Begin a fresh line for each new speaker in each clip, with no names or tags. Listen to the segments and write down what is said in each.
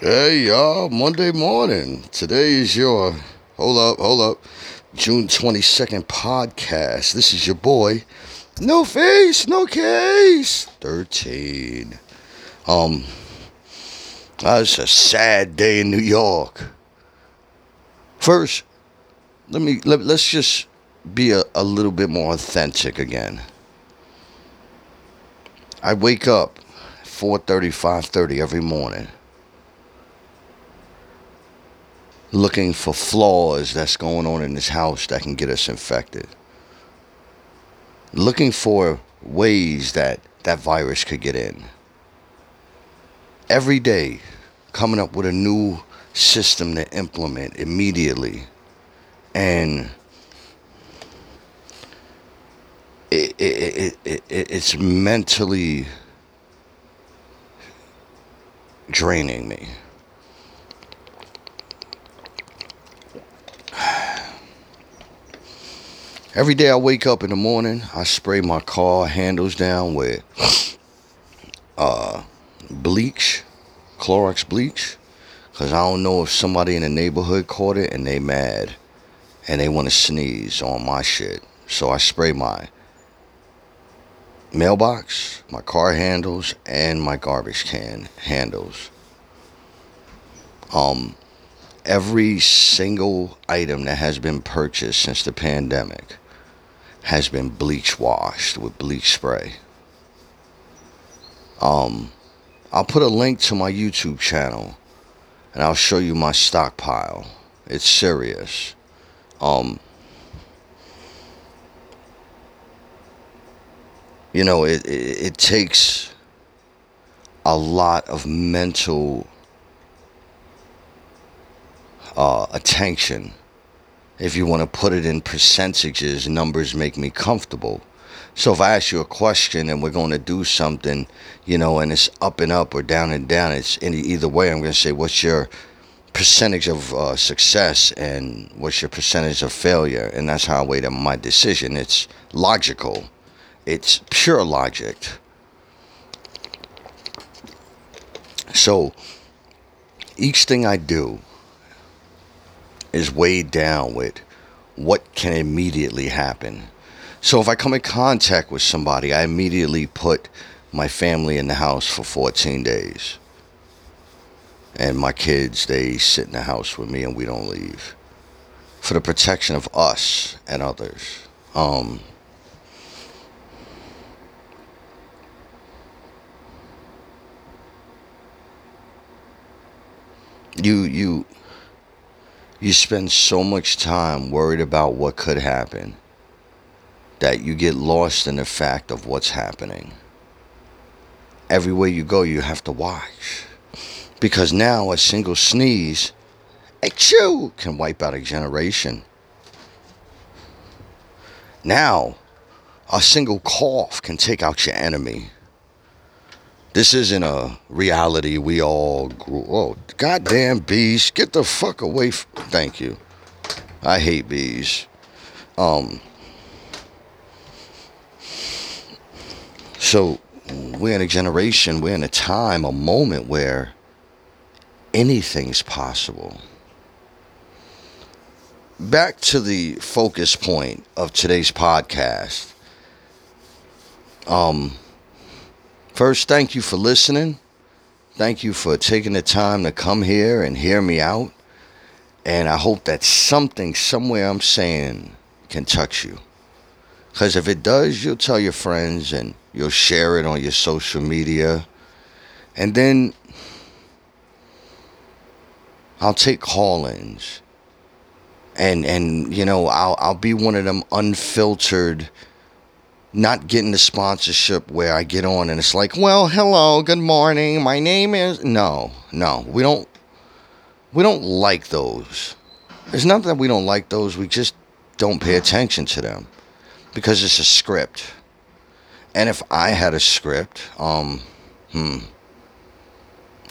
Hey y'all, Monday morning. Today is your hold up, hold up. June 22nd podcast. This is your boy. No face, no case. 13. Um that's a sad day in New York. First, let me let, let's just be a, a little bit more authentic again. I wake up 4:30, 5:30 every morning looking for flaws that's going on in this house that can get us infected. Looking for ways that that virus could get in. Every day, coming up with a new system to implement immediately. And it, it, it, it, it's mentally draining me. Every day I wake up in the morning, I spray my car handles down with uh, bleach, Clorox bleach, because I don't know if somebody in the neighborhood caught it and they mad and they want to sneeze on my shit. So I spray my mailbox, my car handles, and my garbage can handles. Um, every single item that has been purchased since the pandemic has been bleach washed with bleach spray. Um, I'll put a link to my YouTube channel and I'll show you my stockpile. It's serious. Um, you know, it, it, it takes a lot of mental uh, attention if you want to put it in percentages, numbers make me comfortable. So if I ask you a question and we're going to do something, you know, and it's up and up or down and down, it's any either way. I'm going to say, what's your percentage of uh, success and what's your percentage of failure? And that's how I weigh my decision. It's logical. It's pure logic. So each thing I do is weighed down with what can immediately happen. So if I come in contact with somebody, I immediately put my family in the house for 14 days. And my kids, they sit in the house with me and we don't leave. For the protection of us and others. Um, you you you spend so much time worried about what could happen that you get lost in the fact of what's happening. Everywhere you go, you have to watch. Because now a single sneeze, a achoo, can wipe out a generation. Now, a single cough can take out your enemy. This isn't a reality we all grew. Oh, goddamn bees! Get the fuck away! Thank you. I hate bees. Um. So we're in a generation, we're in a time, a moment where anything's possible. Back to the focus point of today's podcast. Um First, thank you for listening. Thank you for taking the time to come here and hear me out. And I hope that something somewhere I'm saying can touch you. Because if it does, you'll tell your friends and you'll share it on your social media. And then I'll take call ins. And, and you know, I'll, I'll be one of them unfiltered not getting the sponsorship where I get on and it's like, well, hello, good morning, my name is. No, no, we don't. We don't like those. It's not that we don't like those. We just don't pay attention to them because it's a script. And if I had a script, um, hmm,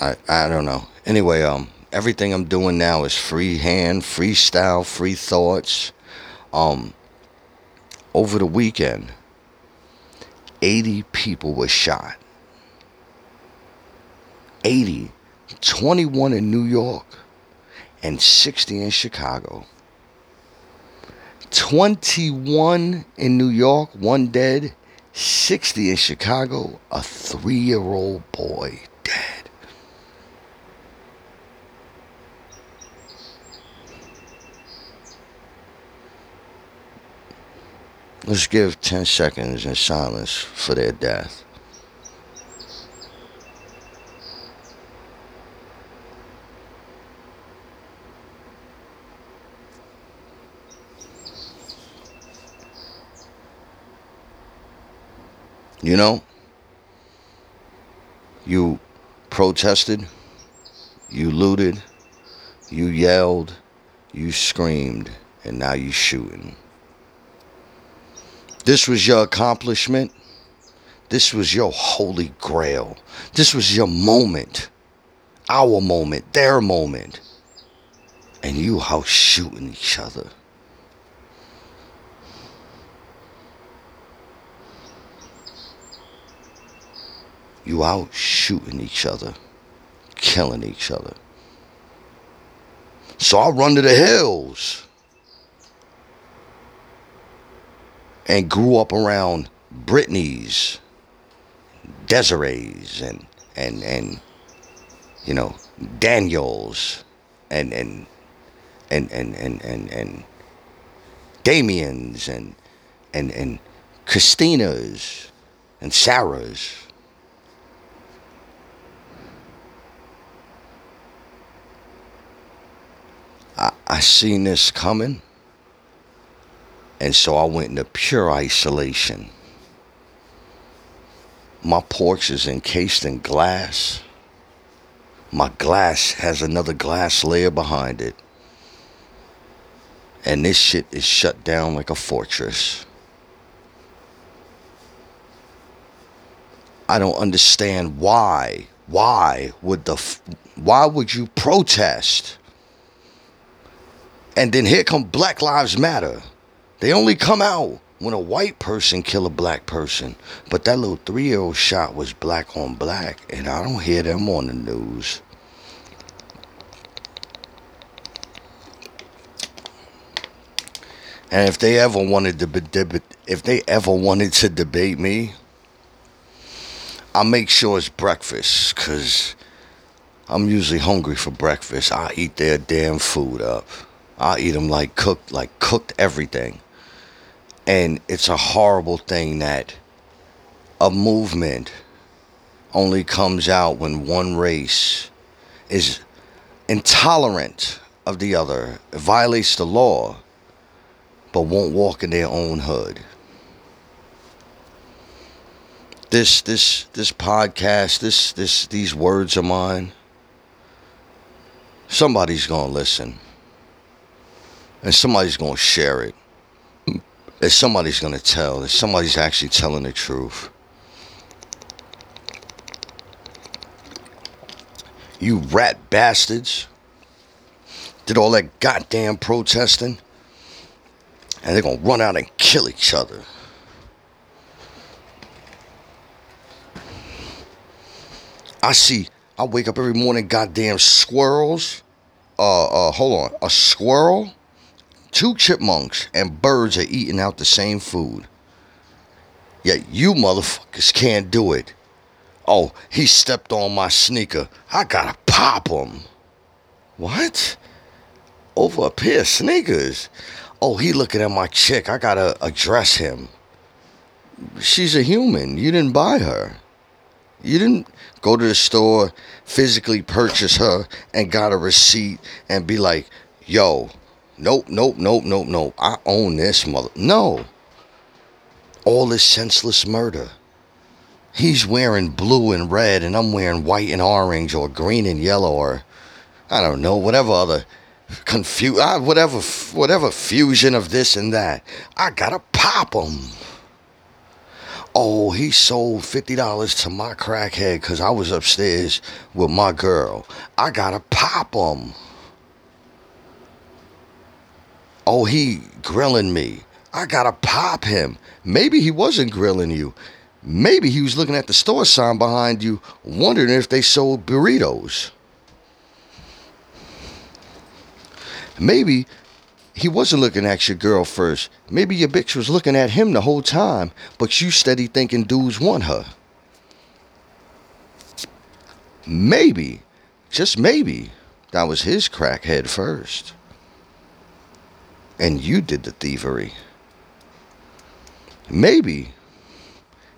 I I don't know. Anyway, um, everything I'm doing now is freehand, freestyle, free thoughts. Um, over the weekend 80 people were shot. 80. 21 in New York, and 60 in Chicago. 21 in New York, one dead, 60 in Chicago, a three year old boy dead. Let's give 10 seconds in silence for their death. You know, you protested, you looted, you yelled, you screamed, and now you shooting. This was your accomplishment. This was your holy grail. This was your moment. Our moment, their moment. And you out shooting each other. You out shooting each other, killing each other. So I run to the hills and grew up around Britneys, Desirees, and and and you know Daniels, and and and and and and, and Damien's and and and Christina's and Sarah's. I, I seen this coming. And so I went into pure isolation. My porch is encased in glass. My glass has another glass layer behind it. And this shit is shut down like a fortress. I don't understand why. Why would the why would you protest? And then here come Black Lives Matter. They only come out when a white person kill a black person. But that little three-year-old shot was black on black, and I don't hear them on the news. And if they ever wanted to if they ever wanted to debate me, I make sure it's breakfast, cause I'm usually hungry for breakfast. I eat their damn food up. I eat them like cooked, like cooked everything. And it's a horrible thing that a movement only comes out when one race is intolerant of the other, violates the law, but won't walk in their own hood. This this this podcast, this this these words of mine, somebody's gonna listen and somebody's to share it. And somebody's going to tell. And somebody's actually telling the truth. You rat bastards did all that goddamn protesting, and they're going to run out and kill each other. I see, I wake up every morning, goddamn squirrels. Uh, uh, hold on, a squirrel Two chipmunks and birds are eating out the same food. Yet you motherfuckers can't do it. Oh, he stepped on my sneaker. I gotta pop him. What? Over a pair of sneakers? Oh, he looking at my chick. I gotta address him. She's a human. You didn't buy her. You didn't go to the store, physically purchase her, and got a receipt and be like, yo, Nope, nope, nope, nope, nope. I own this mother. No. All this senseless murder. He's wearing blue and red, and I'm wearing white and orange, or green and yellow, or I don't know, whatever other confuse, uh, whatever, whatever fusion of this and that. I gotta pop him. Oh, he sold fifty dollars to my crackhead because I was upstairs with my girl. I gotta pop him oh, he grilling me. I gotta pop him. Maybe he wasn't grilling you. Maybe he was looking at the store sign behind you, wondering if they sold burritos. Maybe he wasn't looking at your girl first. Maybe your bitch was looking at him the whole time, but you steady thinking dudes want her. Maybe, just maybe, that was his crackhead first. And you did the thievery. Maybe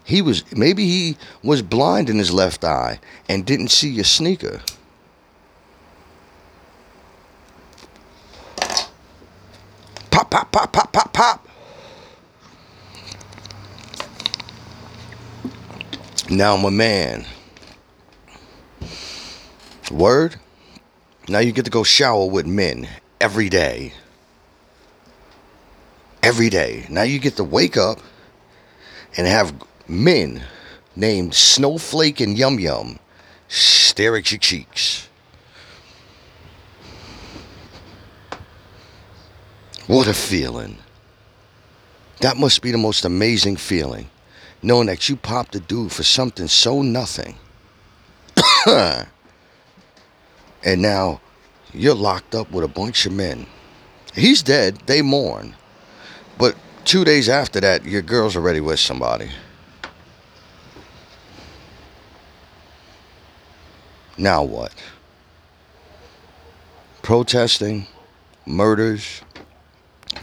he was maybe he was blind in his left eye and didn't see your sneaker. Pop, pop, pop, pop, pop, pop. Now I'm a man. Word? Now you get to go shower with men every day. Every day. Now you get to wake up and have men named Snowflake and Yum Yum stare at your cheeks. What a feeling. That must be the most amazing feeling, knowing that you popped a dude for something so nothing. and now you're locked up with a bunch of men. He's dead, they mourn. But two days after that, your girl's already with somebody. Now what? Protesting, murders,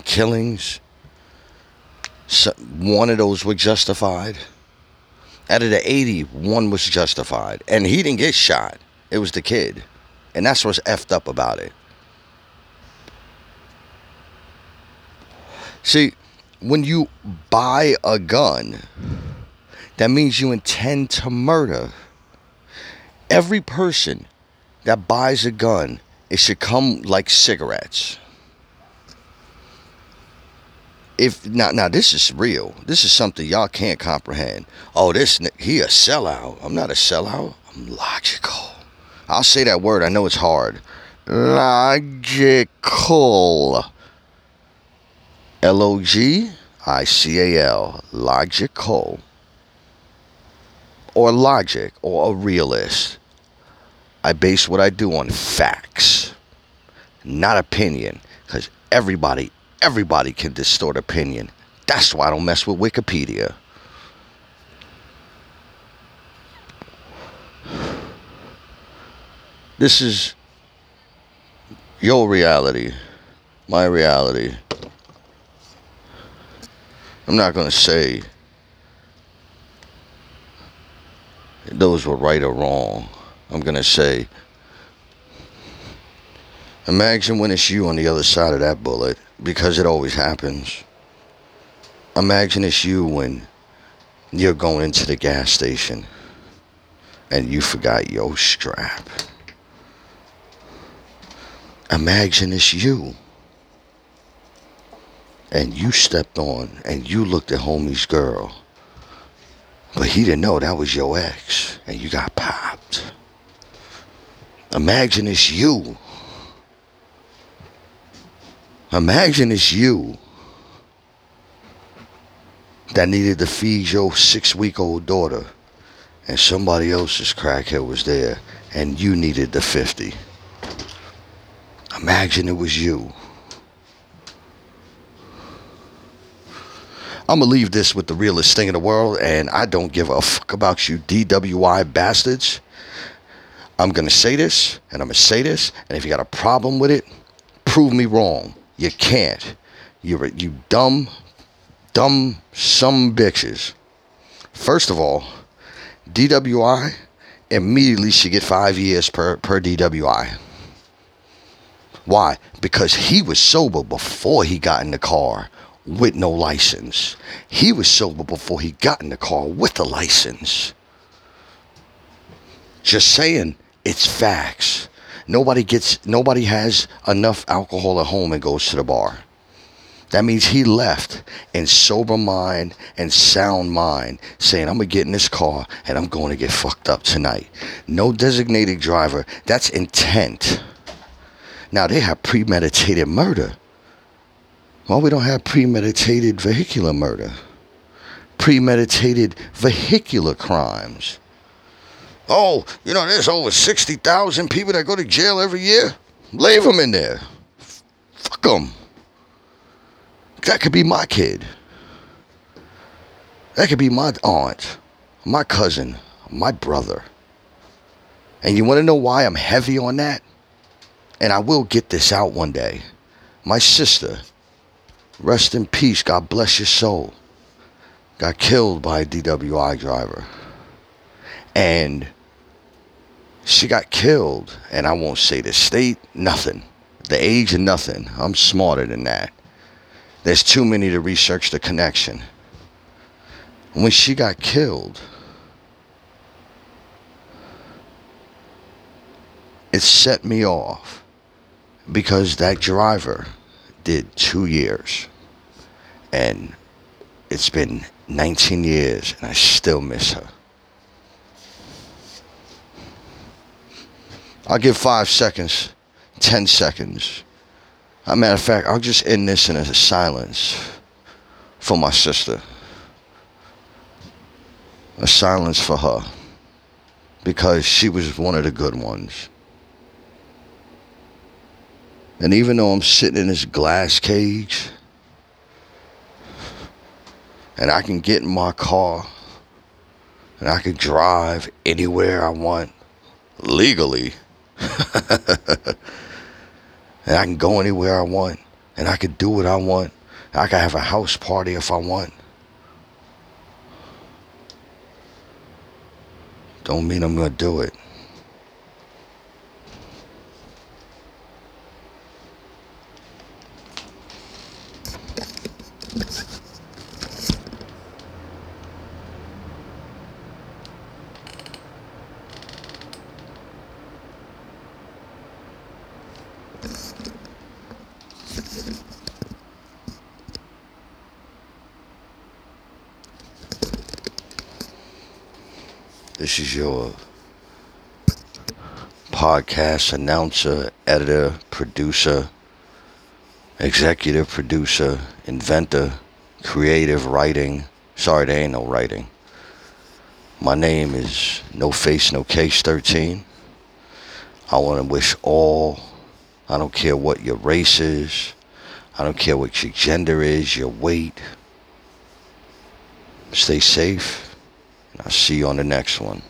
killings. One of those was justified. Out of the 80, one was justified. And he didn't get shot. It was the kid. And that's what's effed up about it. See, when you buy a gun, that means you intend to murder every person that buys a gun, it should come like cigarettes. If now, now this is real. This is something y'all can't comprehend. Oh, this he a sellout. I'm not a sellout. I'm logical. I'll say that word. I know it's hard. Logical. L O G I C A L. Logical or logic or a realist. I base what I do on facts, not opinion, because everybody, everybody can distort opinion. That's why I don't mess with Wikipedia. This is your reality, my reality. I'm not going to say those were right or wrong. I'm going to say, imagine when it's you on the other side of that bullet, because it always happens. Imagine it's you when you're going into the gas station and you forgot your strap. Imagine it's you. And you stepped on and you looked at homie's girl but he didn't know that was your ex and you got popped. Imagine it's you. Imagine it's you that needed to feed your six week old daughter and somebody else's crackhead was there and you needed the 50. Imagine it was you. I'm gonna leave this with the realest thing in the world, and I don't give a fuck about you DWI bastards. I'm gonna say this, and I'm gonna say this, and if you got a problem with it, prove me wrong. You can't. You're you dumb, dumb some bitches. First of all, DWI immediately should get five years per per DWI. Why? Because he was sober before he got in the car with no license. He was sober before he got in the car with a license. Just saying, it's facts. Nobody gets nobody has enough alcohol at home and goes to the bar. That means he left in sober mind and sound mind, saying, I'm gonna get in this car and I'm going to get fucked up tonight. No designated driver. That's intent. Now they have premeditated murder. Well, we don't have premeditated vehicular murder, premeditated vehicular crimes. Oh, you know, there's over 60,000 people that go to jail every year. Leave them in there. Fuck them. That could be my kid. That could be my aunt, my cousin, my brother. And you want to know why I'm heavy on that? And I will get this out one day. My sister, rest in peace, God bless your soul, got killed by a DWI driver. And she got killed, and I won't say the state, nothing. The age nothing. I'm smarter than that. There's too many to research the connection. When she got killed, it set me off because that driver did two years. And it's been 19 years and I still miss her. I'll give five seconds, 10 seconds. As a matter of fact, I'll just end this in a silence for my sister. A silence for her. Because she was one of the good ones. And even though I'm sitting in this glass cage, and I can get in my car, and I can drive anywhere I want legally. and I can go anywhere I want, and I can do what I want. I can have a house party if I want. Don't mean I'm gonna do it. This is your podcast announcer, editor, producer, executive producer, inventor, creative writing. Sorry, there ain't no writing. My name is No Face No Case 13. I want to wish all, I don't care what your race is, I don't care what your gender is, your weight. Stay safe. and I'll see you on the next one.